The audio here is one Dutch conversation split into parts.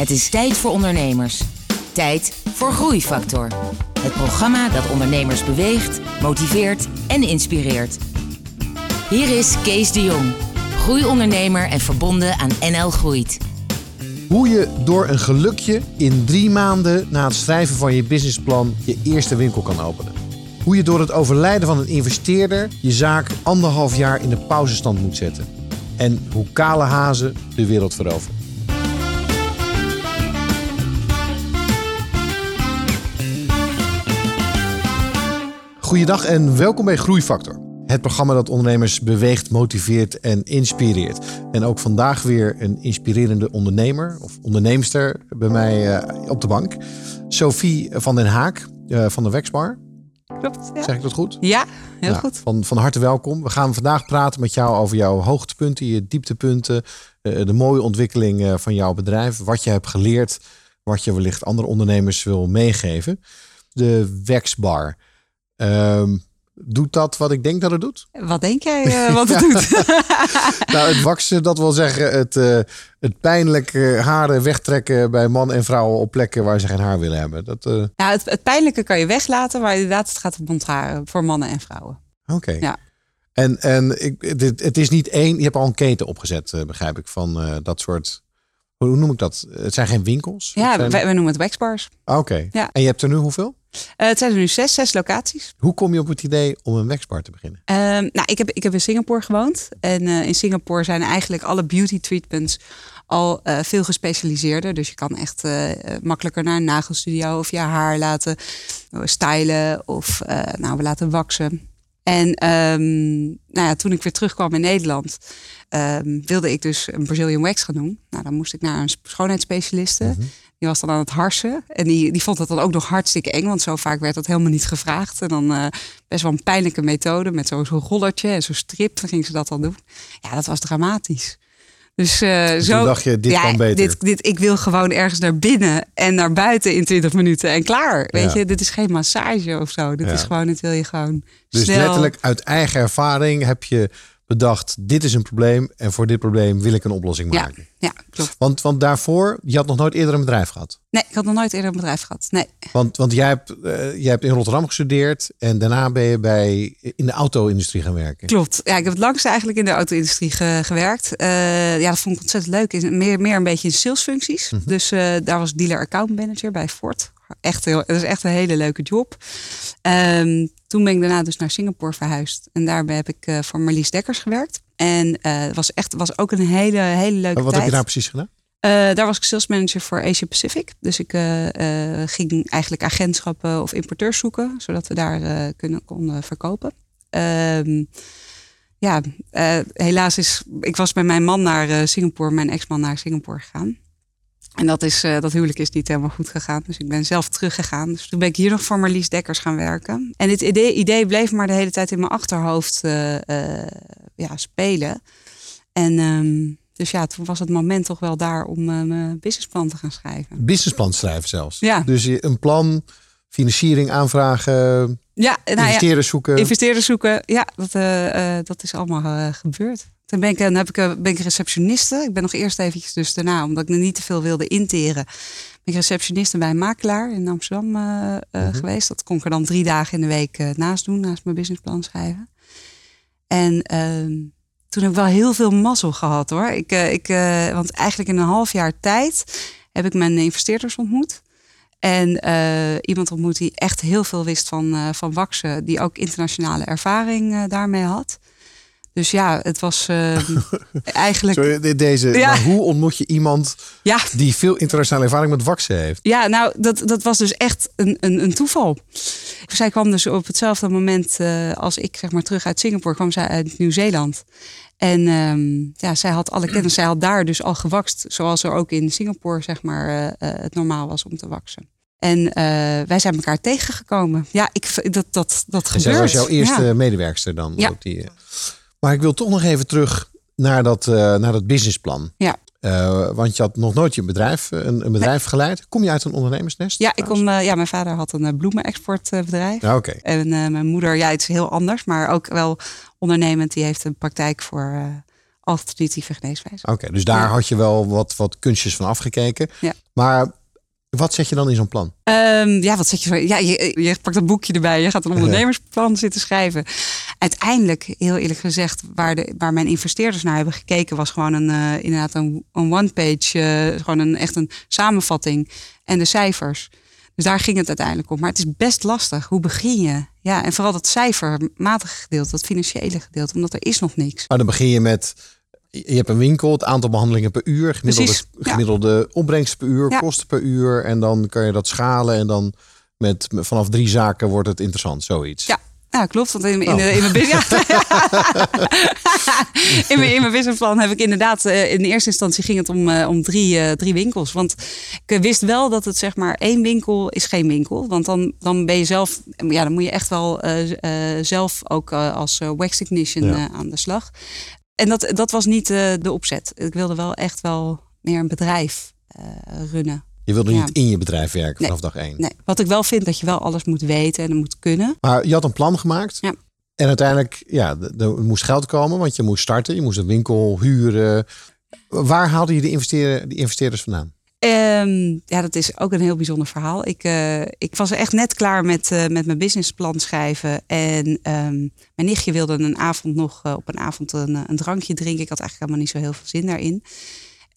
Het is tijd voor ondernemers. Tijd voor Groeifactor. Het programma dat ondernemers beweegt, motiveert en inspireert. Hier is Kees de Jong, groeiondernemer en verbonden aan NL Groeit. Hoe je door een gelukje in drie maanden na het schrijven van je businessplan je eerste winkel kan openen. Hoe je door het overlijden van een investeerder je zaak anderhalf jaar in de pauzestand moet zetten. En hoe kale hazen de wereld veroveren. Goeiedag en welkom bij Groeifactor. Het programma dat ondernemers beweegt, motiveert en inspireert. En ook vandaag weer een inspirerende ondernemer of onderneemster bij mij uh, op de bank. Sophie van den Haak uh, van de Wexbar. Klopt. Ja. Zeg ik dat goed? Ja, heel goed. Van, van harte welkom. We gaan vandaag praten met jou over jouw hoogtepunten, je dieptepunten, uh, de mooie ontwikkeling van jouw bedrijf, wat je hebt geleerd, wat je wellicht andere ondernemers wil meegeven. De Wexbar. Um, doet dat wat ik denk dat het doet? Wat denk jij uh, wat het doet? nou, het waksen, dat wil zeggen het, uh, het pijnlijke haren wegtrekken bij man en vrouwen op plekken waar ze geen haar willen hebben. Dat, uh... nou, het, het, pijnlijke kan je weglaten, maar inderdaad, het gaat om montraren voor mannen en vrouwen. Oké. Okay. Ja. En, en ik, dit, het is niet één, je hebt al een keten opgezet, begrijp ik, van dat soort. Hoe noem ik dat? Het zijn geen winkels? Ja, zijn... wij noemen het waxbars. Oké. Okay. Ja. En je hebt er nu hoeveel? Uh, het zijn er nu zes, zes locaties. Hoe kom je op het idee om een waxbar te beginnen? Uh, nou, ik heb, ik heb in Singapore gewoond. En uh, in Singapore zijn eigenlijk alle beauty treatments al uh, veel gespecialiseerder. Dus je kan echt makkelijker naar een nagelstudio of je haar laten stylen of nou, we laten waksen. En um, nou ja, toen ik weer terugkwam in Nederland, um, wilde ik dus een Brazilian wax gaan doen. Nou, dan moest ik naar een schoonheidsspecialiste. Mm -hmm. Die was dan aan het harsen. En die, die vond dat dan ook nog hartstikke eng. Want zo vaak werd dat helemaal niet gevraagd. En dan uh, best wel een pijnlijke methode. Met zo'n zo rollertje en zo'n strip. Dan ging ze dat dan doen. Ja, dat was dramatisch. Dus, uh, zo dacht je, dit ja, kan beter. Dit, dit, ik wil gewoon ergens naar binnen en naar buiten in 20 minuten en klaar. Weet Ja. je, dit is geen massage of zo. Dit Ja. is gewoon, dit wil je gewoon Dus snel. letterlijk uit eigen ervaring heb je bedacht, dit is een probleem en voor dit probleem wil ik een oplossing Ja, maken. ja, klopt. Want, want daarvoor, je had nog nooit eerder een bedrijf gehad. Nee, ik had nog nooit eerder een bedrijf gehad. Nee. Want, want jij, hebt, eh, jij hebt in Rotterdam gestudeerd en daarna ben je bij, in de auto-industrie gaan werken. Klopt. Ja, ik heb het langst eigenlijk in de auto-industrie ge- gewerkt. Eh, ja, dat vond ik ontzettend leuk. Meer, meer een beetje in salesfuncties. Mhm. Dus eh, daar was dealer account manager bij Ford. Echt heel, dat is echt een hele leuke job. Ehm, toen ben ik daarna dus naar Singapore verhuisd. En daarbij heb ik eh, voor Marlies Dekkers gewerkt. En eh, het was echt was ook een hele, hele leuke Maar wat tijd. heb je daar precies gedaan? Eh, daar was ik sales manager voor Asia Pacific. Dus ik eh, eh, ging eigenlijk agentschappen of importeurs zoeken, zodat we daar eh, kunnen, konden verkopen. Ehm, ja, eh, helaas is. Ik was bij mijn man naar eh, Singapore, mijn ex-man naar Singapore gegaan. En dat, is, eh, dat huwelijk is niet helemaal goed gegaan. Dus ik ben zelf teruggegaan. Dus toen ben ik hier nog voor Marlies Dekkers gaan werken. En dit idee, idee bleef maar de hele tijd in mijn achterhoofd eh, eh, ja, spelen. En ehm, dus ja, toen was het moment toch wel daar om mijn businessplan te gaan schrijven. Businessplan schrijven zelfs. Ja. Dus een plan, financiering aanvragen, Ja, nou ja, investeerders zoeken. investeerders zoeken. Ja, dat, dat is allemaal gebeurd. Toen ben ik, dan heb ik, eh, ben ik receptioniste. Ik ben nog eerst eventjes dus daarna, omdat ik nog niet te veel wilde interen, ben ik receptioniste bij een makelaar in Amsterdam eh, eh, Mhm. geweest. Dat kon ik er dan drie dagen in de week naast doen, naast mijn businessplan schrijven. En ehm, toen heb ik wel heel veel mazzel gehad hoor. Ik, ik, want eigenlijk in een half jaar tijd heb ik mijn investeerders ontmoet. En iemand ontmoet die echt heel veel wist van, van waksen. Die ook internationale ervaring daarmee had. Dus ja, het was eh, eigenlijk... Sorry, deze, Ja. maar hoe ontmoet je iemand Ja, die veel internationale ervaring met waksen heeft? ja, nou, dat, dat was dus echt een, een, een toeval. Zij kwam dus op hetzelfde moment eh, als ik, zeg maar, terug uit Singapore, kwam zij uit Nieuw-Zeeland. En ehm, ja, zij had alle kennis. Zij had daar dus al gewakst, zoals er ook in Singapore, zeg maar, eh, het normaal was om te waksen. En wij zijn elkaar tegengekomen. Ja, ik, dat, dat, dat En zij was jouw eerste Ja. medewerkster dan? Ja. op Die. Maar ik wil toch nog even terug naar dat, eh, naar dat businessplan. Ja. Eh, want je had nog nooit je bedrijf, eh, een, een bedrijf geleid. Kom je uit een ondernemersnest? Ja, ik kom, ja, mijn vader had een bloemenexportbedrijf. Ja, oké. En mijn moeder, ja, het is heel anders, maar ook wel ondernemend. Die heeft een praktijk voor alternatieve geneeswijze. Oké, dus daar Ja. had je wel wat, wat kunstjes van afgekeken. Ja. Maar wat zet je dan in zo'n plan? Ehm, ja, wat zeg je zo? Ja, je, je pakt een boekje erbij, je gaat een ondernemersplan zitten schrijven. Uiteindelijk, heel eerlijk gezegd, waar, de, waar mijn investeerders naar hebben gekeken, was gewoon een, eh, inderdaad een, een one-page, eh, gewoon een, echt een samenvatting en de cijfers. Dus daar ging het uiteindelijk om. Maar het is best lastig. Hoe begin je? Ja, en vooral dat cijfermatige gedeelte, dat financiële gedeelte, omdat er is nog niks. Maar dan begin je met, je hebt een winkel, het aantal behandelingen per uur, gemiddelde, Precies, ja. gemiddelde opbrengst per uur, Ja. kosten per uur. En dan kan je dat schalen en dan met, vanaf drie zaken wordt het interessant, zoiets. Ja. Ja, klopt. Want in, in, Oh. in mijn business. in, mijn, in mijn businessplan heb ik inderdaad. eh, in eerste instantie ging het om, eh, om drie, eh, drie winkels. Want ik wist wel dat het zeg maar één winkel is geen winkel. Want dan, dan ben je zelf. Ja, dan moet je echt wel zelf ook als wax technician Ja. eh, aan de slag. En dat, dat was niet de opzet. Ik wilde wel echt wel meer een bedrijf runnen. Je wilde Ja. niet in je bedrijf werken Nee. vanaf dag één. Nee, wat ik wel vind dat je wel alles moet weten en moet kunnen. Maar je had een plan gemaakt. Ja. En uiteindelijk, ja, er moest geld komen, want je moest starten. Je moest een winkel huren. Waar haalde je de investeerders, die investeerders vandaan? Ehm, ja, dat is ook een heel bijzonder verhaal. Ik, eh, ik was echt net klaar met, eh, met mijn businessplan schrijven. En ehm, mijn nichtje wilde een avond nog eh, op een avond een, een drankje drinken. Ik had eigenlijk helemaal niet zo heel veel zin daarin.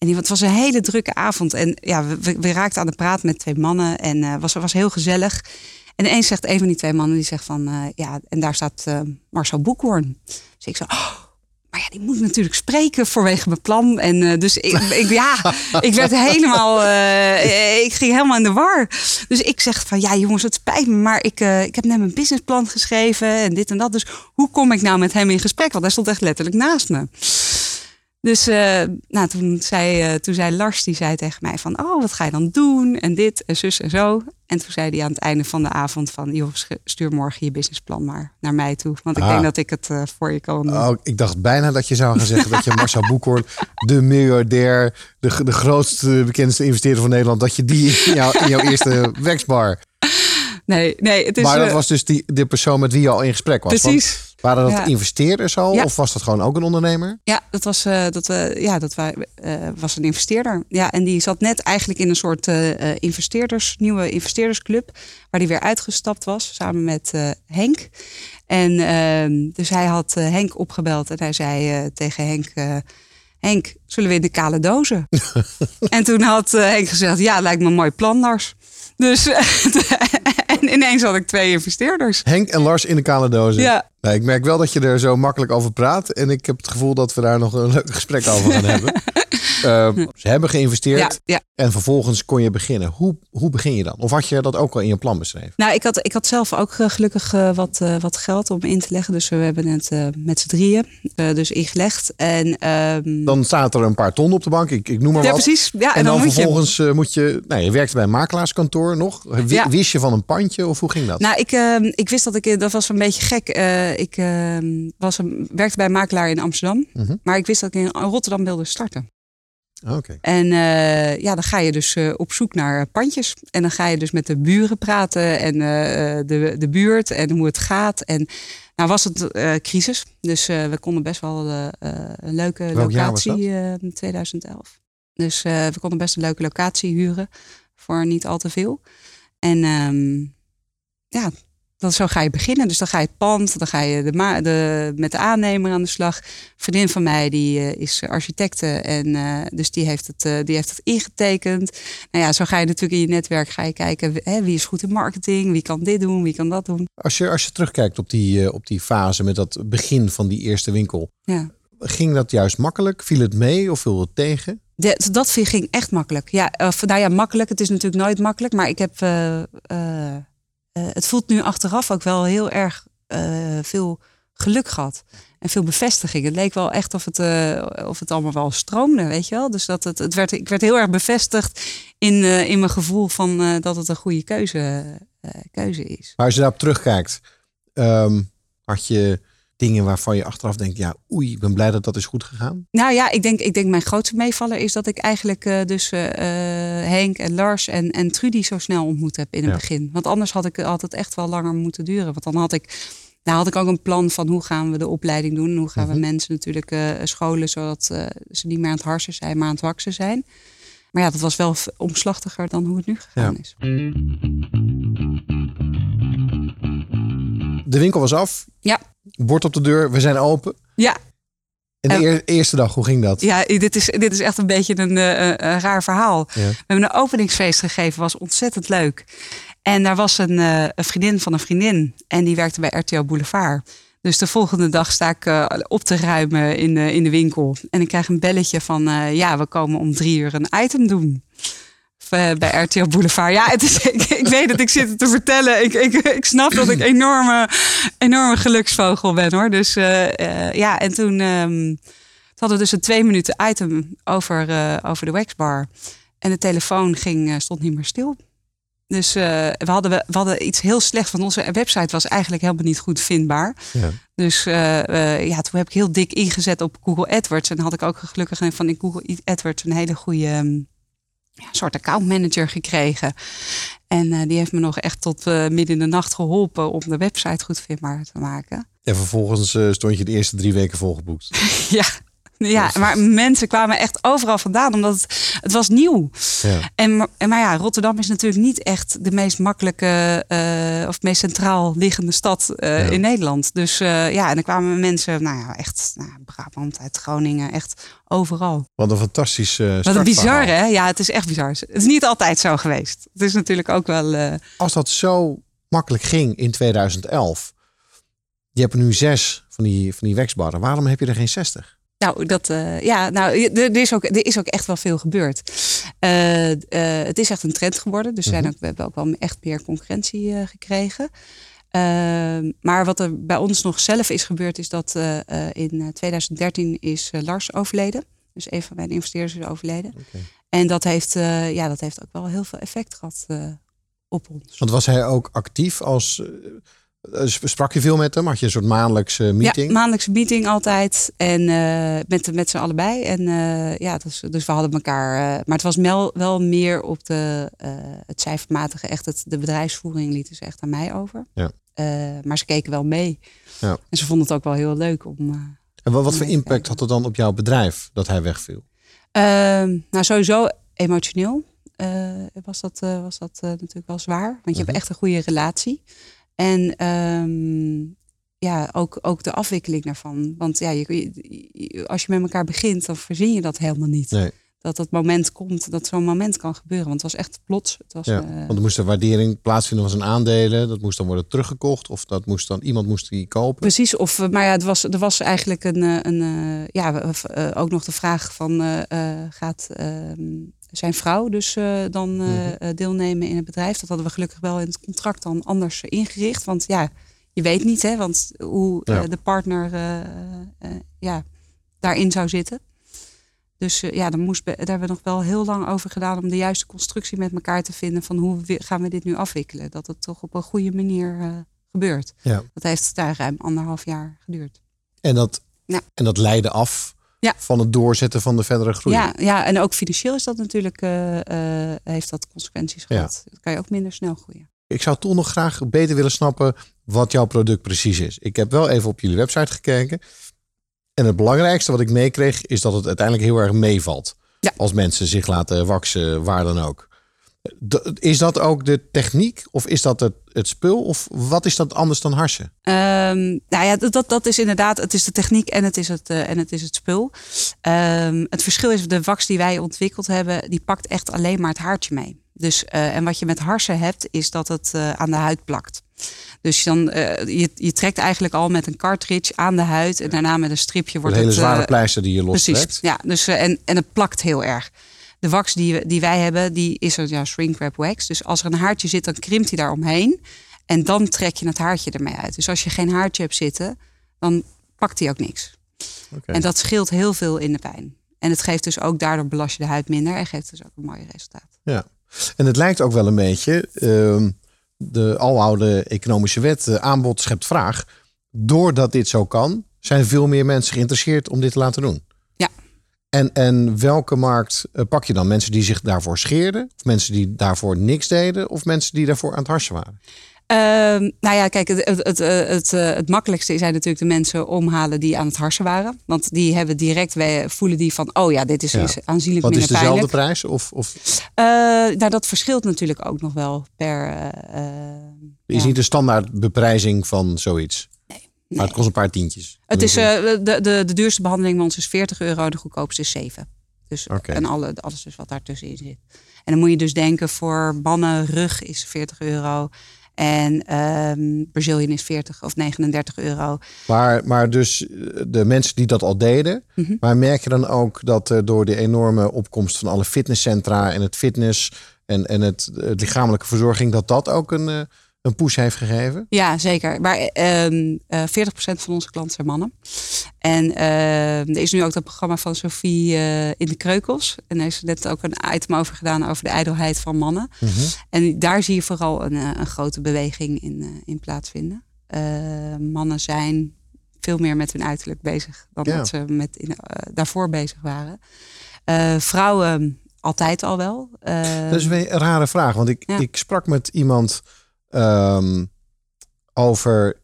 En het was een hele drukke avond. En ja, we, raakten aan de praat met twee mannen. En het was, was heel gezellig. En ineens zegt een van die twee mannen, die zegt van... eh, ja, en daar staat eh, Marcel Boekhoorn. Dus ik zo... "Oh, maar ja, die moet natuurlijk spreken vanwege mijn plan. En eh, dus ik, ik, ja, ik werd helemaal, eh, ik ging helemaal in de war. Dus ik zeg van, ja jongens, het spijt me, maar ik, eh, ik heb net mijn businessplan geschreven en dit en dat. Dus hoe kom ik nou met hem in gesprek? Want hij stond echt letterlijk naast me. Dus eh, nou, toen, zei, eh, toen zei Lars, die zei tegen mij van, oh, wat ga je dan doen? En dit en zus en zo. En toen zei hij aan het einde van de avond van, joh, stuur morgen je businessplan maar naar mij toe. Want ik Ah. denk dat ik het eh, voor je kan doen. Oh, ik dacht bijna dat je zou gaan zeggen dat je Marcel Boekhoorn, de miljardair, de, de grootste, bekendste investeerder van Nederland, dat je die in, jou, in jouw eerste weksbar. Nee, nee, het is... maar dat was dus die, de persoon met wie je al in gesprek was. Want Precies. Waren dat Ja. investeerders al? Ja. Of was dat gewoon ook een ondernemer? Ja, dat was, eh, dat, we ja, dat wij, eh, was een investeerder. Ja, en die zat net eigenlijk in een soort eh, eh, investeerders, nieuwe investeerdersclub, waar die weer uitgestapt was, samen met eh, Henk. En ehm, dus hij had eh, Henk opgebeld en hij zei eh, tegen Henk. eh, Henk, zullen we in de kale dozen? en toen had eh, Henk gezegd, ja, lijkt me een mooi plan, Lars. Dus en ineens had ik twee investeerders. Henk en Lars in de kale dozen. Ja. Nou, ik merk wel dat je er zo makkelijk over praat. En ik heb het gevoel dat we daar nog een leuk gesprek over gaan hebben. Eh, ze hebben geïnvesteerd. Ja, ja. En vervolgens kon je beginnen. Hoe, hoe begin je dan? Of had je dat ook al in je plan beschreven? Nou, ik had, ik had zelf ook eh, gelukkig eh, wat, eh, wat geld om in te leggen. Dus we hebben het met z'n drieën dus ingelegd. En, ehm, Dan staat er een paar ton op de bank. Ik, ik noem maar ja, wat. precies. Ja, En, dan, moet vervolgens moet je... Nou, je werkte bij een makelaarskantoor nog. Ja. Wist je van een pandje of hoe ging dat? Nou, ik, ehm, ik wist dat ik, dat was een beetje gek. Eh, ik ehm, was een, werkte bij een makelaar in Amsterdam. Mhm. Maar ik wist dat ik in Rotterdam wilde starten. Oké. En eh, ja, dan ga je dus eh, op zoek naar pandjes. En dan ga je dus met de buren praten en de, de buurt en hoe het gaat. En nou was het crisis. Dus we konden best wel een leuke Welk locatie in 2011. Dus we konden best een leuke locatie huren voor niet al te veel. En ehm, ja, dan zo ga je beginnen. Dus dan ga je het pand, dan ga je de de, met de aannemer aan de slag. Een vriendin van mij die eh, is architecte en eh, dus die heeft, het, eh, die heeft het ingetekend. Nou ja, zo ga je natuurlijk in je netwerk ga je kijken hè, wie is goed in marketing, wie kan dit doen, wie kan dat doen. Als, je, als je terugkijkt op die, op die fase met dat begin van die eerste winkel. Ja. Ging dat juist makkelijk? Viel het mee of viel het tegen? De- dat ging echt makkelijk. Ja, of, nou ja, makkelijk. Het is natuurlijk nooit makkelijk. Maar ik heb. Eh, het voelt nu achteraf ook wel heel erg eh, veel geluk gehad. En veel bevestiging. Het leek wel echt of het, eh, of het allemaal wel stroomde, weet je wel. Dus dat het, het werd, ik werd heel erg bevestigd in, in mijn gevoel van dat het een goede keuze, keuze is. Maar als je daarop terugkijkt, ehm, had je dingen waarvan je achteraf denkt, ja, oei, ik ben blij dat dat is goed gegaan. Nou ja, ik denk, ik denk mijn grootste meevaller is dat ik eigenlijk eh, dus eh, eh, Henk en Lars en, en Trudy zo snel ontmoet heb in het Ja. begin. Want anders had ik had het echt wel langer moeten duren. Want dan had ik Nou had ik ook een plan van hoe gaan we de opleiding doen. Hoe gaan Mhm. we mensen natuurlijk eh, scholen zodat eh, ze niet meer aan het harsen zijn, maar aan het waksen zijn. Maar ja, dat was wel omslachtiger dan hoe het nu gegaan Ja. is. De winkel was af. Ja. Bord op de deur. We zijn open. Ja, En de En- eerste dag, hoe ging dat? ja dit, is, dit is echt een beetje een, eh, een raar verhaal. Ja. We hebben een openingsfeest gegeven, was ontzettend leuk. En daar was een, eh, een vriendin van een vriendin. En die werkte bij RTL Boulevard. Dus de volgende dag sta ik eh, op te ruimen in, de- in de winkel. En ik krijg een belletje van... ja, we komen om drie uur een item doen. Eh, bij RTL Boulevard. Ja, het is, ik, ik weet het, ik zit het te vertellen. Ik, ik, ik snap dat ik enorme, enorme geluksvogel ben hoor. Dus eh, eh, ja, en toen... ehm, we hadden dus een twee minuten item over, over de waxbar. En de telefoon ging, stond niet meer stil. Dus we, hadden, we hadden iets heel slechts. Want onze website was eigenlijk helemaal niet goed vindbaar. Ja. Dus ja, toen heb ik heel dik ingezet op Google AdWords. En had ik ook gelukkig van in Google AdWords een hele goede ehm, ja, soort accountmanager gekregen. En eh, die heeft me nog echt tot eh, midden in de nacht geholpen om de website goed vindbaar te maken. En vervolgens eh, stond je de eerste drie weken volgeboekt. Ja, ja, maar mensen kwamen echt overal vandaan, omdat het, het was nieuw. Ja. En, ma- en maar ja, Rotterdam is natuurlijk niet echt de meest makkelijke eh, of meest centraal liggende stad eh, Ja. in Nederland. Dus eh, ja, en er kwamen mensen, nou ja, echt nou, Brabant, uit Groningen, echt overal. Wat een fantastisch Wat een bizar, hè? Ja, het is echt bizar. Het is niet altijd zo geweest. Het is natuurlijk ook wel. Als dat zo makkelijk ging in 2011. Je hebt er nu zes van die, van die waxbarren. Waarom heb je er geen 60? Nou, dat, eh, ja, nou, er, is ook, er is ook echt wel veel gebeurd. Eh, eh, het is echt een trend geworden. Dus we zijn Mhm. ook, we hebben ook wel echt meer concurrentie gekregen. Ehm, maar wat er bij ons nog zelf is gebeurd, is dat in eh, 2013 is Lars overleden. Dus een van mijn investeerders is overleden. En dat heeft, ja, dat heeft ook wel heel veel effect gehad eh, op ons. Want was hij ook actief als... eh, sprak je veel met hem? Had je een soort maandelijkse meeting? Ja, maandelijkse meeting altijd. En eh, met, met z'n allebei. En eh, ja, dus, dus we hadden elkaar. maar het was wel, wel meer op de, het cijfermatige. Echt het, de bedrijfsvoering lieten ze echt aan mij over. Ja. Maar ze keken wel mee. Ja. En ze vonden het ook wel heel leuk om. En wat, wat voor impact had het dan op jouw bedrijf dat hij wegviel? Ehm, nou, sowieso emotioneel was dat, was dat natuurlijk wel zwaar. Want je Mhm. hebt echt een goede relatie. En ehm, ja, ook, ook de afwikkeling daarvan. Want ja, je, je- als je met elkaar begint, dan verzin je dat helemaal niet. Nee. Dat dat moment komt, dat zo'n moment kan gebeuren. Want het was echt plots. Het was, Ja, eh, want er moest een waardering plaatsvinden van zijn aandelen. Dat moest dan worden teruggekocht. Of dat moest dan, iemand moest die kopen. Precies, of, eh, maar ja, het was, er was eigenlijk een, eh, een ja, ook nog de vraag van, gaat ehm, zijn vrouw dus eh, dan eh, Mhm. eh, deelnemen in het bedrijf? Dat hadden we gelukkig wel in het contract dan anders ingericht, want ja, je weet niet, hè, want hoe Ja. de partner ja, daarin zou zitten. Dus ja, dan moest, daar hebben we nog wel heel lang over gedaan om de juiste constructie met elkaar te vinden van hoe gaan we dit nu afwikkelen? Dat het toch op een goede manier gebeurt. Ja. Dat heeft daar ruim anderhalf jaar geduurd. En dat, Ja. en dat leidde af Ja. van het doorzetten van de verdere groei. Ja, ja, en ook financieel is dat natuurlijk, eh, eh, heeft dat consequenties Ja. gehad. Dan kan je ook minder snel groeien. Ik zou toch nog graag beter willen snappen wat jouw product precies is. Ik heb wel even op jullie website gekeken. En het belangrijkste wat ik meekreeg is dat het uiteindelijk heel erg meevalt. Ja. Als mensen zich laten waksen, waar dan ook. Is dat ook de techniek of is dat het, het spul? Of wat is dat anders dan harsen? Ehm, nou ja, dat, dat, is inderdaad, het is de techniek en het is het, eh, en het, is het spul. Ehm, het verschil is, de wax die wij ontwikkeld hebben, die pakt echt alleen maar het haartje mee. Dus, eh, en wat je met harsen hebt, is dat het eh, aan de huid plakt. Dus dan, je, je trekt eigenlijk al met een cartridge aan de huid en daarna met een stripje Een wordt hele het... zware eh, pleister die je lostrekt. Precies, ja. Dus, en, en het plakt heel erg. De wax die, we- die wij hebben, die is een ja, shrink wrap wax. Dus als er een haartje zit, dan krimpt hij daar omheen. En dan trek je het haartje ermee uit. Dus als je geen haartje hebt zitten, dan pakt hij ook niks. En dat scheelt heel veel in de pijn. En het geeft dus ook, daardoor belast je de huid minder. En geeft dus ook een mooi resultaat. Ja, en het lijkt ook wel een beetje ehm, de aloude economische wet, eh, aanbod schept vraag. Doordat dit zo kan, zijn veel meer mensen geïnteresseerd om dit te laten doen. En, en welke markt eh, pak je dan? Mensen die zich daarvoor scheerden? Of mensen die daarvoor niks deden? Of mensen die daarvoor aan het harsen waren? Ehm, nou ja, kijk, het, het, het, eh, het, eh, het makkelijkste zijn natuurlijk de mensen omhalen die aan het harsen waren. Want die hebben direct, wij voelen die van, oh ja, dit is, Ja. is aanzienlijk Wat is minder dezelfde pijnlijk. prijs? Of, of nou, dat verschilt natuurlijk ook nog wel per... eh, is ja. niet de standaard beprijzing van zoiets? Nee. Maar het kost een paar tientjes. Het is, eh, de, de, de duurste behandeling bij ons is 40 euro, de goedkoopste is 7. Dus, Oké. En alle, alles dus wat daartussenin zit. En dan moet je dus denken, voor mannen rug is 40 euro. En ehm Brazilian is 40 of 39 euro. Maar, maar dus eh, de mensen die dat al deden. Mhm. Maar merk je dan ook dat door de enorme opkomst van alle fitnesscentra en het fitness en, en het, het lichamelijke verzorging, dat dat ook een, eh, een push heeft gegeven? Ja, zeker. Maar ehm eh 40% van onze klanten zijn mannen. En ehm, er is nu ook dat programma van Sophie eh, in de Kreukels. En er is net ook een item over gedaan over de ijdelheid van mannen. Mhm. En daar zie je vooral een, eh, een grote beweging in, in plaatsvinden. Mannen zijn veel meer met hun uiterlijk bezig dan Ja. dat ze met in, daarvoor bezig waren. Vrouwen altijd al wel. Dat is een rare vraag, want ik, Ja. ik sprak met iemand ehm, over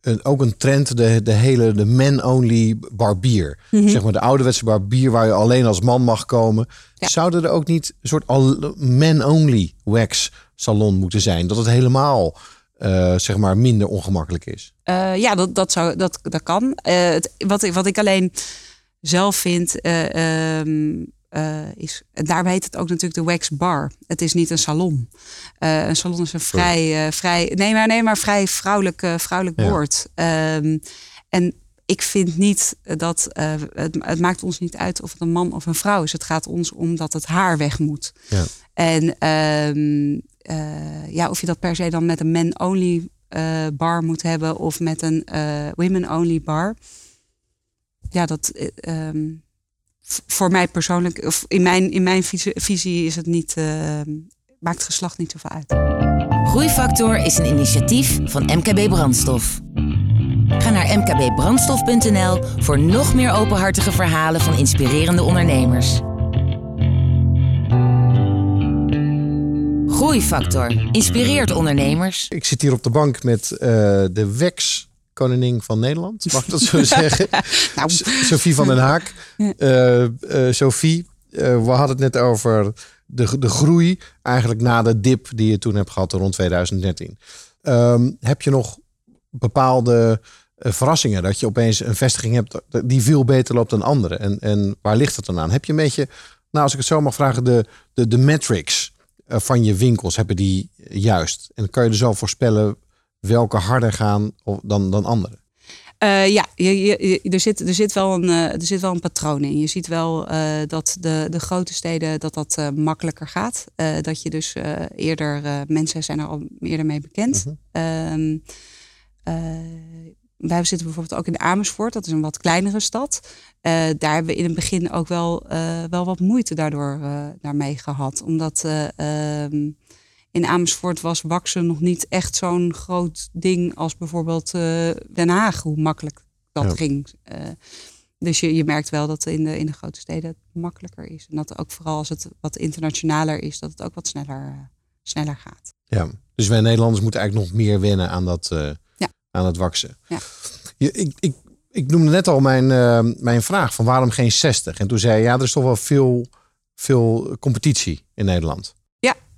een, ook een trend, de, de hele de man-only barbier. mhm. Zeg maar de ouderwetse barbier waar je alleen als man mag komen. Ja. Zouden er ook niet een soort al- man-only wax salon moeten zijn? Dat het helemaal eh, zeg maar minder ongemakkelijk is. Eh, ja, dat, dat, zou, dat, dat kan. Eh, het, wat, ik, wat ik alleen zelf vind, eh, eh, is. Daarbij heet het ook natuurlijk de wax bar. Het is niet een salon. Eh, een salon is een vrij, eh, vrij. Nee, maar, nee, maar vrij vrouwelijk, vrouwelijk Ja. woord. Ehm, en ik vind niet dat. het, het maakt ons niet uit of het een man of een vrouw is. Het gaat ons om dat het haar weg moet. Ja. En ehm, eh, ja, of je dat per se dan met een men-only bar moet hebben of met een women-only bar. Ja, dat eh, ehm, voor mij persoonlijk, of in mijn, in mijn visie, visie is het niet, ehm, maakt geslacht niet zoveel uit. Groeifactor is een initiatief van MKB Brandstof. Ga naar mkbbrandstof.nl voor nog meer openhartige verhalen van inspirerende ondernemers. Groeifactor inspireert ondernemers. Ik zit hier op de bank met eh, de wax koningin van Nederland. Mag ik dat zo zeggen? Nou. Sophie van den Haak. Eh, eh, Sophie, eh, we hadden het net over de, de groei eigenlijk na de dip die je toen hebt gehad rond 2013. Ehm, heb je nog bepaalde verrassingen dat je opeens een vestiging hebt die veel beter loopt dan andere? En, en waar ligt het dan aan? Heb je een beetje, nou als ik het zo mag vragen, de, de, de metrics van je winkels, hebben die juist? En kan je er zo voorspellen welke harder gaan dan, dan andere? Eh, ja, je, je, je- er, zit, er, zit wel een, eh, er zit wel een patroon in. Je ziet wel eh, dat de, de grote steden dat dat makkelijker gaat. Dat je dus eerder, mensen zijn er al eerder mee bekend. Mhm. Ehm, eh, wij zitten bijvoorbeeld ook in Amersfoort, dat is een wat kleinere stad. Daar hebben we in het begin ook wel, wel wat moeite daardoor daarmee gehad. Omdat eh, ehm, in Amersfoort was waksen nog niet echt zo'n groot ding als bijvoorbeeld eh, Den Haag, hoe makkelijk dat Ja. ging. Eh, dus je, je merkt wel dat in de, in de grote steden het makkelijker is. En dat ook vooral als het wat internationaler is, dat het ook wat sneller, eh, sneller gaat. Ja, dus wij Nederlanders moeten eigenlijk nog meer wennen aan dat, Ja. aan het waksen. Ja. Je, ik, ik, ik noemde net al mijn, mijn vraag van waarom geen 60? En toen zei je, ja, er is toch wel veel, veel competitie in Nederland.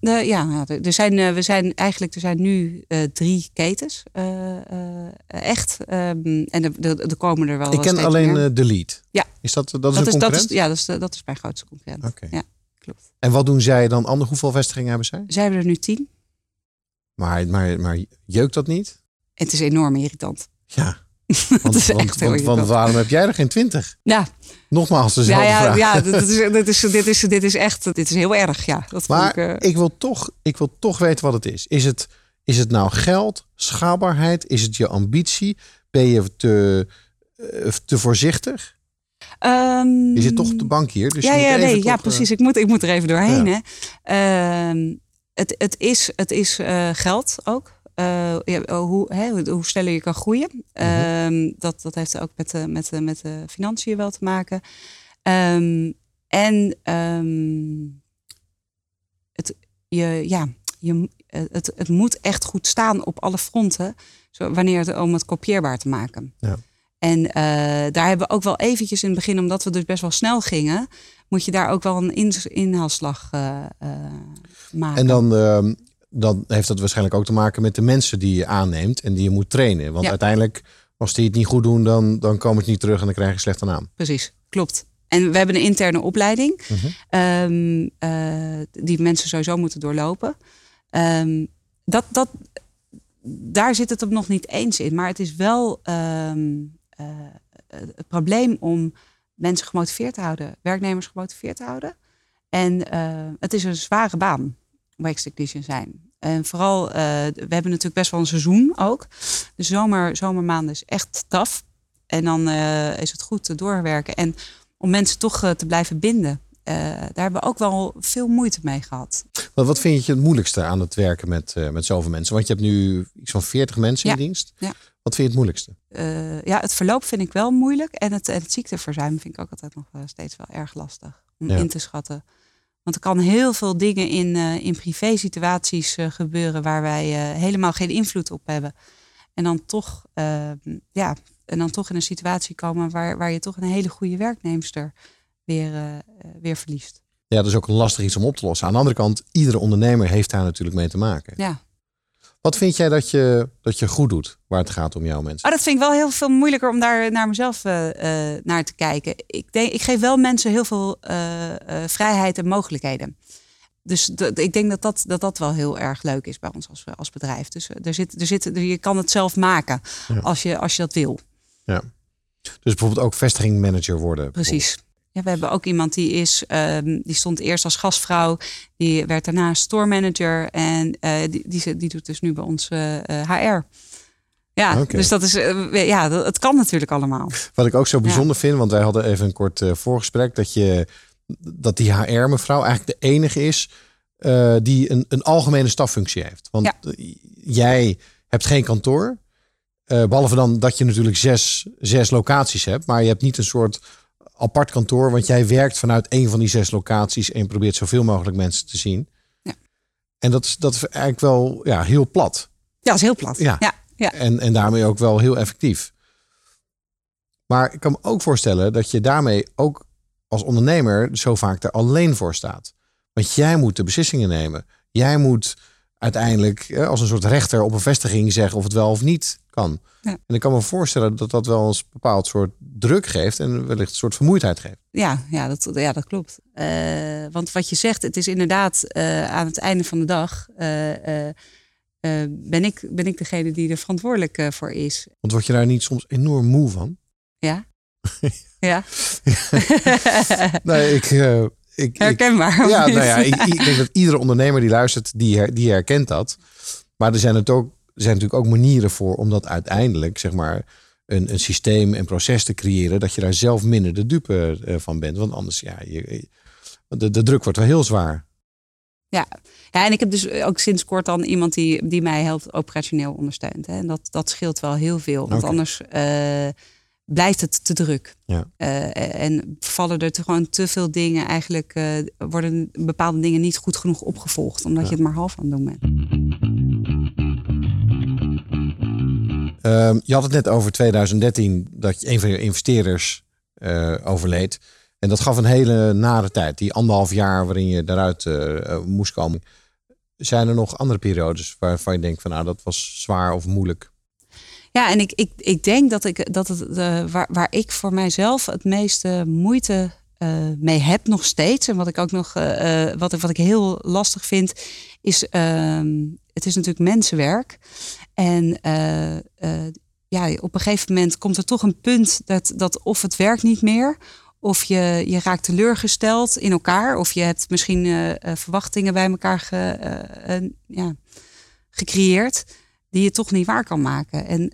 Ja, de, ja er zijn, eh, we zijn eigenlijk er zijn nu eh, drie ketens. eh, eh, echt. Ehm, en er, er, er komen er wel. ik ken alleen meer. eh, Delete. Ja. Is dat, dat is dat een is, dat concurrent? is, ja, dat is, de- dat is mijn grootste concurrent. Oké. Ja, klopt. En wat doen zij dan anders? Hoeveel vestigingen hebben zij? Zij hebben er nu tien. Maar, maar, maar jeukt dat niet? Het is enorm irritant. Ja. Dat Want, is want, want, waarom heb jij er geen 20? Ja, Nogmaals, dezelfde ja, ja, vraag. ja dit, is, dit, is, dit, is, dit is echt dit is heel erg. Ja, dat Maar ik, eh, ik, wil toch, ik wil toch weten wat het is. Is het, is het nou geld, schaalbaarheid? Is het je ambitie? Ben je te, eh, te voorzichtig? ehm, Je zit toch op de bank hier. Dus ja, ja, nee, toch, ja, eh, precies. Ik moet, ik moet er even doorheen. Ja. Hè. Ehm, het, het is, het is geld ook. Eh, ja, hoe, hè, hoe- sneller je kan groeien. Ehm, dat, dat heeft ook met de, met, met de financiën wel te maken. Ehm, en ehm, het, je, ja, je, het, het moet echt goed staan op alle fronten. Zo, wanneer het om het kopieerbaar te maken. Ja. En daar hebben we ook wel eventjes in het begin, omdat we dus best wel snel gingen, moet je daar ook wel een in, inhaalslag maken. En dan, dan heeft dat waarschijnlijk ook te maken met de mensen die je aanneemt en die je moet trainen. Want Ja. uiteindelijk, als die het niet goed doen, dan, dan komen ze niet terug en dan krijg je slechte naam. Precies, klopt. En we hebben een interne opleiding Mhm. ehm, eh, die mensen sowieso moeten doorlopen. Ehm, dat, dat, daar zit het hem nog niet eens in. Maar het is wel ehm, eh, het probleem om mensen gemotiveerd te houden, werknemers gemotiveerd te houden. En eh, het is een zware baan, wax technician zijn. En vooral, eh, we hebben natuurlijk best wel een seizoen ook. De zomer, zomermaanden is echt taf. En dan eh, is het goed te doorwerken. En om mensen toch eh, te blijven binden. daar hebben we ook wel veel moeite mee gehad. Wat, wat vind je het moeilijkste aan het werken met, met zoveel mensen? Want je hebt nu iets van 40 mensen in dienst. Ja. Wat vind je het moeilijkste? Ja, het verloop vind ik wel moeilijk. En het, en het ziekteverzuim vind ik ook altijd nog steeds wel erg lastig om Ja. in te schatten. Want er kan heel veel dingen in, eh in privé situaties eh, gebeuren waar wij eh, helemaal geen invloed op hebben. En dan toch, eh, ja, en dan toch in een situatie komen waar, waar je toch een hele goede werknemster weer, weer verliest. Ja, dat is ook een lastig iets om op te lossen. Aan de andere kant, iedere ondernemer heeft daar natuurlijk mee te maken. Ja. Wat vind jij dat je, dat je goed doet waar het gaat om jouw mensen? Oh, dat vind ik wel heel veel moeilijker om daar naar mezelf eh, eh, naar te kijken. Ik, denk, ik geef wel mensen heel veel eh, vrijheid en mogelijkheden. Dus ik denk dat dat, dat dat wel heel erg leuk is bij ons als, als bedrijf. Dus er zit, er zit, je kan het zelf maken Ja. als, je, als je dat wil. Ja. Dus bijvoorbeeld ook vestigingmanager worden. Precies. Ja, we hebben ook iemand die is, ehm, die stond eerst als gastvrouw, die werd daarna store manager en eh, die, die, die doet dus nu bij ons eh, eh, HR. Ja, dus dat is, eh, ja, dat, het kan natuurlijk allemaal. Wat ik ook zo bijzonder vind, want wij hadden even een kort eh, voorgesprek, dat, je, dat die HR-mevrouw eigenlijk de enige is eh, die een, een algemene staffunctie heeft. Want Ja. eh, jij hebt geen kantoor, eh, behalve dan dat je natuurlijk zes, zes locaties hebt, maar je hebt niet een soort apart kantoor, want jij werkt vanuit een van die zes locaties en probeert zoveel mogelijk mensen te zien. Ja. En dat is, dat is eigenlijk wel ja, heel plat. Ja, dat is heel plat. Ja. ja, ja. En, en daarmee ook wel heel effectief. Maar ik kan me ook voorstellen dat je daarmee ook als ondernemer zo vaak er alleen voor staat. Want jij moet de beslissingen nemen. Jij moet uiteindelijk als een soort rechter op een vestiging zeggen of het wel of niet kan. Ja. En ik kan me voorstellen dat dat wel een bepaald soort druk geeft en wellicht een soort vermoeidheid geeft. Ja, ja, dat, ja, dat klopt. Eh, want wat je zegt, het is inderdaad eh, aan het einde van de dag eh, ben, ik, ben ik degene die er verantwoordelijk voor is. Want word je daar niet soms enorm moe van? Ja. ja. Nee, ik, ik, ik, Herkenbaar. of Ja, nou ja, ik, ik denk dat iedere ondernemer die luistert, die, her- die herkent dat. Maar er zijn, het ook, zijn natuurlijk ook manieren voor om dat uiteindelijk, zeg maar, een, een systeem en proces te creëren, dat je daar zelf minder de dupe eh, van bent. Want anders, ja, je, de, de druk wordt wel heel zwaar. Ja. ja, en ik heb dus ook sinds kort dan iemand die, die mij helpt operationeel ondersteunt. Hè. En dat, dat scheelt wel heel veel. Want anders eh, blijft het te druk. Ja. Eh, en vallen er te, gewoon te veel dingen eigenlijk, worden bepaalde dingen niet goed genoeg opgevolgd. Omdat Ja. je het maar half aan het doen bent. Ehm, je had het net over 2013, dat je een van je investeerders eh, overleed. En dat gaf een hele nare tijd, die anderhalf jaar waarin je daaruit eh, eh, moest komen. Zijn er nog andere periodes waarvan je denkt van nou dat was zwaar of moeilijk? Ja, en ik, ik, ik denk dat, ik, dat het waar, waar ik voor mijzelf het meeste moeite mee heb nog steeds. En wat ik ook nog wat, wat ik heel lastig vind, is ehm, het is natuurlijk mensenwerk. En eh, eh, ja, op een gegeven moment komt er toch een punt dat, dat of het werkt niet meer. Of je, je raakt teleurgesteld in elkaar. Of je hebt misschien eh, verwachtingen bij elkaar ge, ja, gecreëerd die je toch niet waar kan maken. En,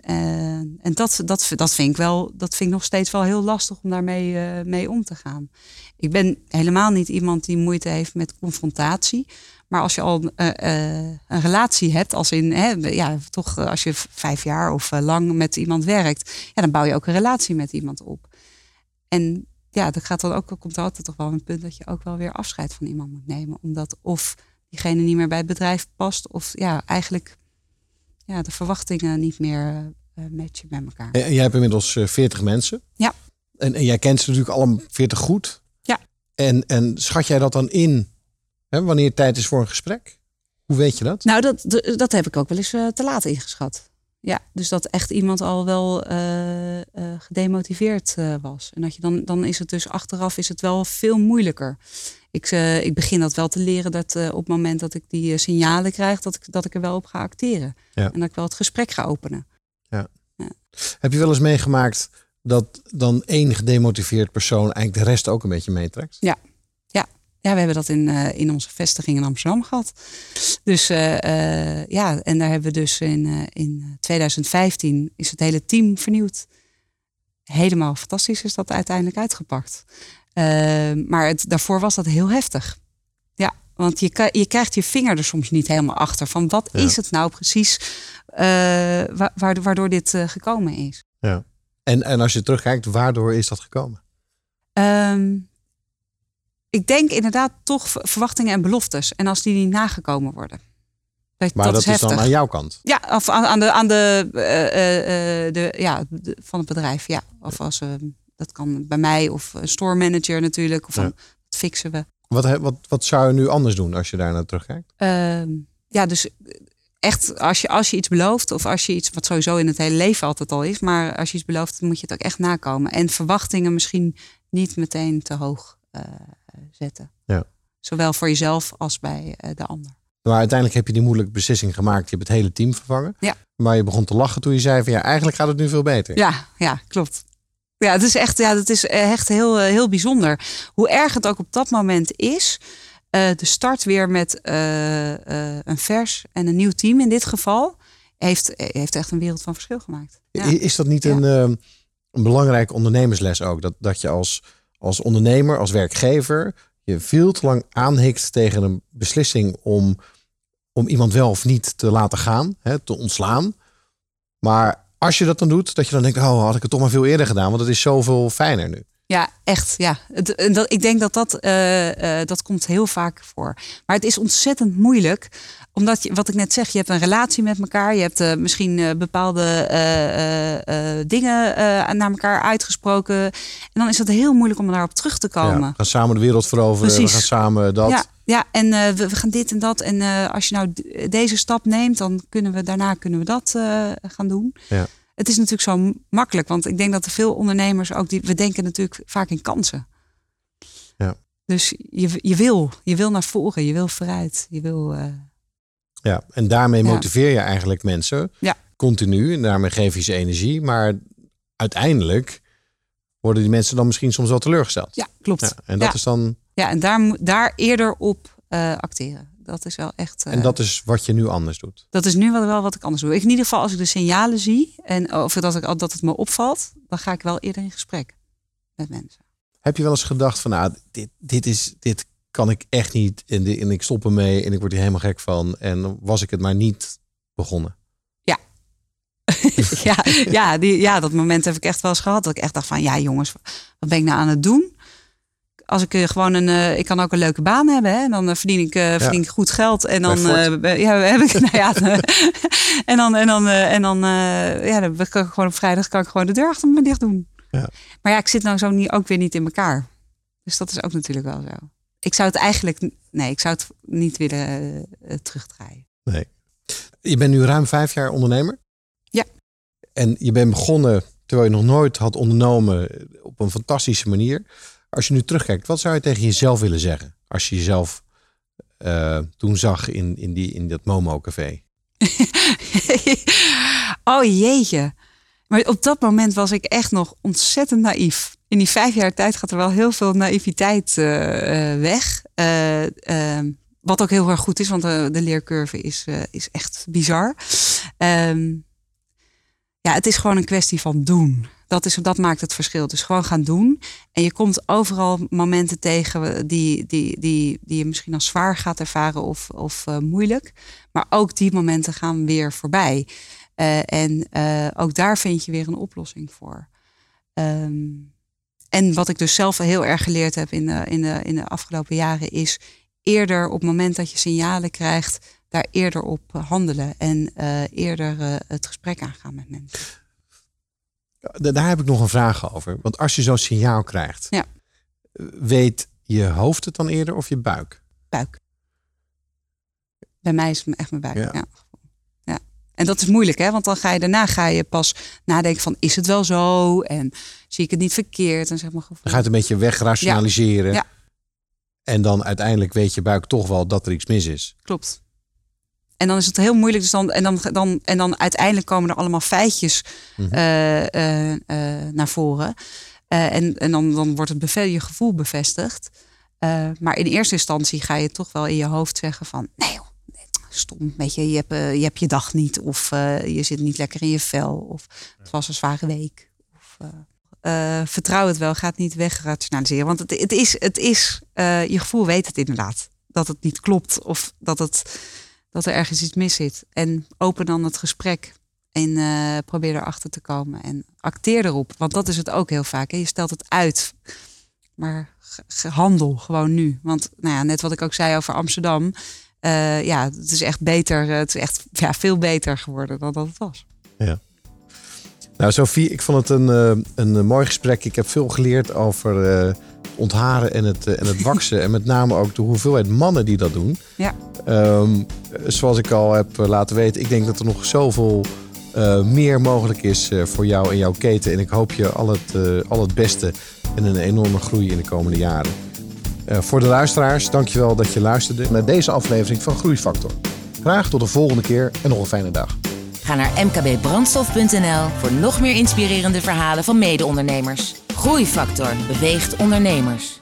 en dat, dat, dat vind ik wel, dat vind ik nog steeds wel heel lastig om daarmee mee om te gaan. Ik ben helemaal niet iemand die moeite heeft met confrontatie. Maar als je al eh, eh, een relatie hebt, als in hè, ja, toch eh, als je vijf jaar of lang met iemand werkt, ja, dan bouw je ook een relatie met iemand op. En ja, dat gaat dan ook, komt er altijd toch wel een punt dat je ook wel weer afscheid van iemand moet nemen. Omdat of diegene niet meer bij het bedrijf past. Of ja, eigenlijk ja, de verwachtingen niet meer uh, matchen met elkaar. En jij hebt inmiddels 40 mensen. Ja. En, en jij kent ze natuurlijk allemaal 40 goed. Ja. En, en schat jij dat dan in hè, wanneer het tijd is voor een gesprek? Hoe weet je dat? Nou, dat, dat heb ik ook wel eens te laat ingeschat. Ja, dus dat echt iemand al wel uh, uh, gedemotiveerd was. En dat je dan, dan is het dus achteraf is het wel veel moeilijker. Ik, ik begin dat wel te leren dat op het moment dat ik die signalen krijg, dat ik, dat ik er wel op ga acteren. Ja. En dat ik wel het gesprek ga openen. Ja. ja. Heb je wel eens meegemaakt dat dan één gedemotiveerd persoon eigenlijk de rest ook een beetje meetrekt? Ja, ja, we hebben dat in, uh, in onze vestiging in Amsterdam gehad. Dus uh, uh, ja, en daar hebben we dus in, in 2015 is het hele team vernieuwd. Helemaal fantastisch is dat uiteindelijk uitgepakt. maar het, daarvoor was dat heel heftig. Ja, want je, je krijgt je vinger er soms niet helemaal achter. Van wat ja. is het nou precies waardoor, waardoor dit gekomen is. Ja. En, en als je terugkijkt, waardoor is dat gekomen? Um, ik denk inderdaad toch verwachtingen en beloftes. En als die niet nagekomen worden. Dat, maar dat, is, dan aan jouw kant? Ja, of aan, aan de, aan de, uh, uh, de, ja, de, van het bedrijf. Ja. Of als uh, dat kan bij mij of een store manager natuurlijk. Of dat fixen we. Wat, wat, wat zou je nu anders doen als je daar naar terugkijkt? Ehm, ja, dus echt als je, als je iets belooft, of als je iets, wat sowieso in het hele leven altijd al is, maar als je iets belooft, dan moet je het ook echt nakomen. En verwachtingen misschien niet meteen te hoog zetten. Ja. Zowel voor jezelf als bij eh, de ander. Maar uiteindelijk heb je die moeilijke beslissing gemaakt. Je hebt het hele team vervangen. Ja. Maar je begon te lachen toen je zei van ja, eigenlijk gaat het nu veel beter. Ja, ja klopt. Ja, het is echt, ja, het is echt heel, eh, heel bijzonder. Hoe erg het ook op dat moment is. Uh, de start weer met uh, uh, een vers en een nieuw team in dit geval. Heeft, heeft echt een wereld van verschil gemaakt. Ja. Is dat niet ja. een, een belangrijke ondernemersles ook? Dat, dat je als als ondernemer, als werkgever, je veel te lang aanhikt tegen een beslissing om, om iemand wel of niet te laten gaan, hè, te ontslaan. Maar als je dat dan doet, dat je dan denkt, oh, had ik het toch maar veel eerder gedaan, want het is zoveel fijner nu. Ja, echt. Ja. Het, dat, ik denk dat dat, uh, uh, dat komt heel vaak voor. Maar het is ontzettend moeilijk. Omdat je, wat ik net zeg, je hebt een relatie met elkaar. Je hebt uh, misschien bepaalde dingen naar elkaar uitgesproken. En dan is het heel moeilijk om daarop terug te komen. Ja, we gaan samen de wereld veroveren. Precies. We gaan samen dat. Ja, ja en we, we, gaan dit en dat. En als je nou deze stap neemt, dan kunnen we daarna kunnen we dat gaan doen. Ja het is natuurlijk zo makkelijk. Want ik denk dat er veel ondernemers ook die. We denken natuurlijk vaak in kansen. Ja. Dus je, je wil, je wil naar voren, je wil vooruit. Je wil. Ja, en daarmee motiveer je eigenlijk mensen. Ja. Continu. En daarmee geef je ze energie. Maar uiteindelijk worden die mensen dan misschien soms wel teleurgesteld. Ja, klopt. Ja, en dat is dan. Ja, en daar, daar eerder op uh, acteren dat is wel echt. en dat is wat je nu anders doet? Dat is nu wel, wel wat ik anders doe. Ik, in ieder geval, als ik de signalen zie en of dat, ik, dat het me opvalt, dan ga ik wel eerder in gesprek met mensen. Heb je wel eens gedacht van, nou, dit, dit, is, dit kan ik echt niet en, en ik stop ermee en ik word hier helemaal gek van. En was ik het maar niet begonnen? Ja. ja, ja, die, ja, dat moment heb ik echt wel eens gehad. Dat ik echt dacht van, ja jongens, wat ben ik nou aan het doen? als ik uh, gewoon een, uh, ik kan ook een leuke baan hebben, hè? dan uh, verdien ik, uh, verdien ik goed geld en dan ja, heb ik, nou ja, en dan en dan en dan ja, dan kan ik gewoon op vrijdag kan ik gewoon de deur achter me dicht doen. Ja. Maar ja, ik zit nou zo niet, ook weer niet in elkaar, dus dat is ook natuurlijk wel zo. Ik zou het eigenlijk, nee, ik zou het niet willen terugdraaien. Nee. Je bent nu ruim vijf jaar ondernemer. Ja. En je bent begonnen terwijl je nog nooit had ondernomen op een fantastische manier. Als je nu terugkijkt, wat zou je tegen jezelf willen zeggen? Als je jezelf uh, toen zag in, in, die, in dat Momo-café. oh jeetje. Maar op dat moment was ik echt nog ontzettend naïef. In die vijf jaar tijd gaat er wel heel veel naïviteit uh, weg. Uh, wat ook heel erg goed is, want de, leercurve is, is echt bizar. Ehm, ja, het is gewoon een kwestie van doen dat, is, dat maakt het verschil. Dus gewoon gaan doen. En je komt overal momenten tegen die, die, die, die je misschien als zwaar gaat ervaren of, of moeilijk. Maar ook die momenten gaan weer voorbij. En ook daar vind je weer een oplossing voor. Um, en wat ik dus zelf heel erg geleerd heb in de, in de, in de afgelopen jaren is eerder op het moment dat je signalen krijgt, daar eerder op handelen en eerder het gesprek aangaan met mensen. Daar heb ik nog een vraag over. Want als je zo'n signaal krijgt, ja. weet je hoofd het dan eerder of je buik? Buik. Bij mij is het echt mijn buik. Ja. ja. En dat is moeilijk, hè? Want dan ga je daarna ga je pas nadenken van is het wel zo? En zie ik het niet verkeerd? En zeg maar Dan ga je het een beetje wegrationaliseren. Ja. En dan uiteindelijk weet je buik toch wel dat er iets mis is. Klopt. En dan is het heel moeilijk. Dus dan, en, dan, dan, en dan uiteindelijk komen er allemaal feitjes mhm. eh, eh, eh, naar voren. en en dan, dan wordt het je gevoel bevestigd. maar in eerste instantie ga je toch wel in je hoofd zeggen van... nee stom, weet je, je hebt, je hebt je dag niet. Of je zit niet lekker in je vel. Of het was een zware week. Of, vertrouw het wel, gaat niet wegrationaliseren. Want het, het is, het is je gevoel weet het inderdaad. Dat het niet klopt of dat het dat er ergens iets mis zit. En open dan het gesprek en probeer erachter te komen. En acteer erop, want dat is het ook heel vaak. Hè? Je stelt het uit, maar handel gewoon nu. Want nou ja, net wat ik ook zei over Amsterdam. Uh, ja, het is echt beter. Het is echt ja, veel beter geworden dan dat het was. Ja. Nou, Sophie, ik vond het een, uh, een mooi gesprek. Ik heb veel geleerd over ontharen en het, en het waksen. en met name ook de hoeveelheid mannen die dat doen. Ja. Um, zoals ik al heb eh, laten weten, ik denk dat er nog zoveel uh, meer mogelijk is voor jou en jouw keten. En ik hoop je al het, al het beste en een enorme groei in de komende jaren. Voor de luisteraars, dankjewel dat je luisterde naar deze aflevering van Groeifactor. Graag tot de volgende keer en nog een fijne dag. Ga naar mkbbrandstof.nl voor nog meer inspirerende verhalen van mede-ondernemers. Groeifactor beweegt ondernemers.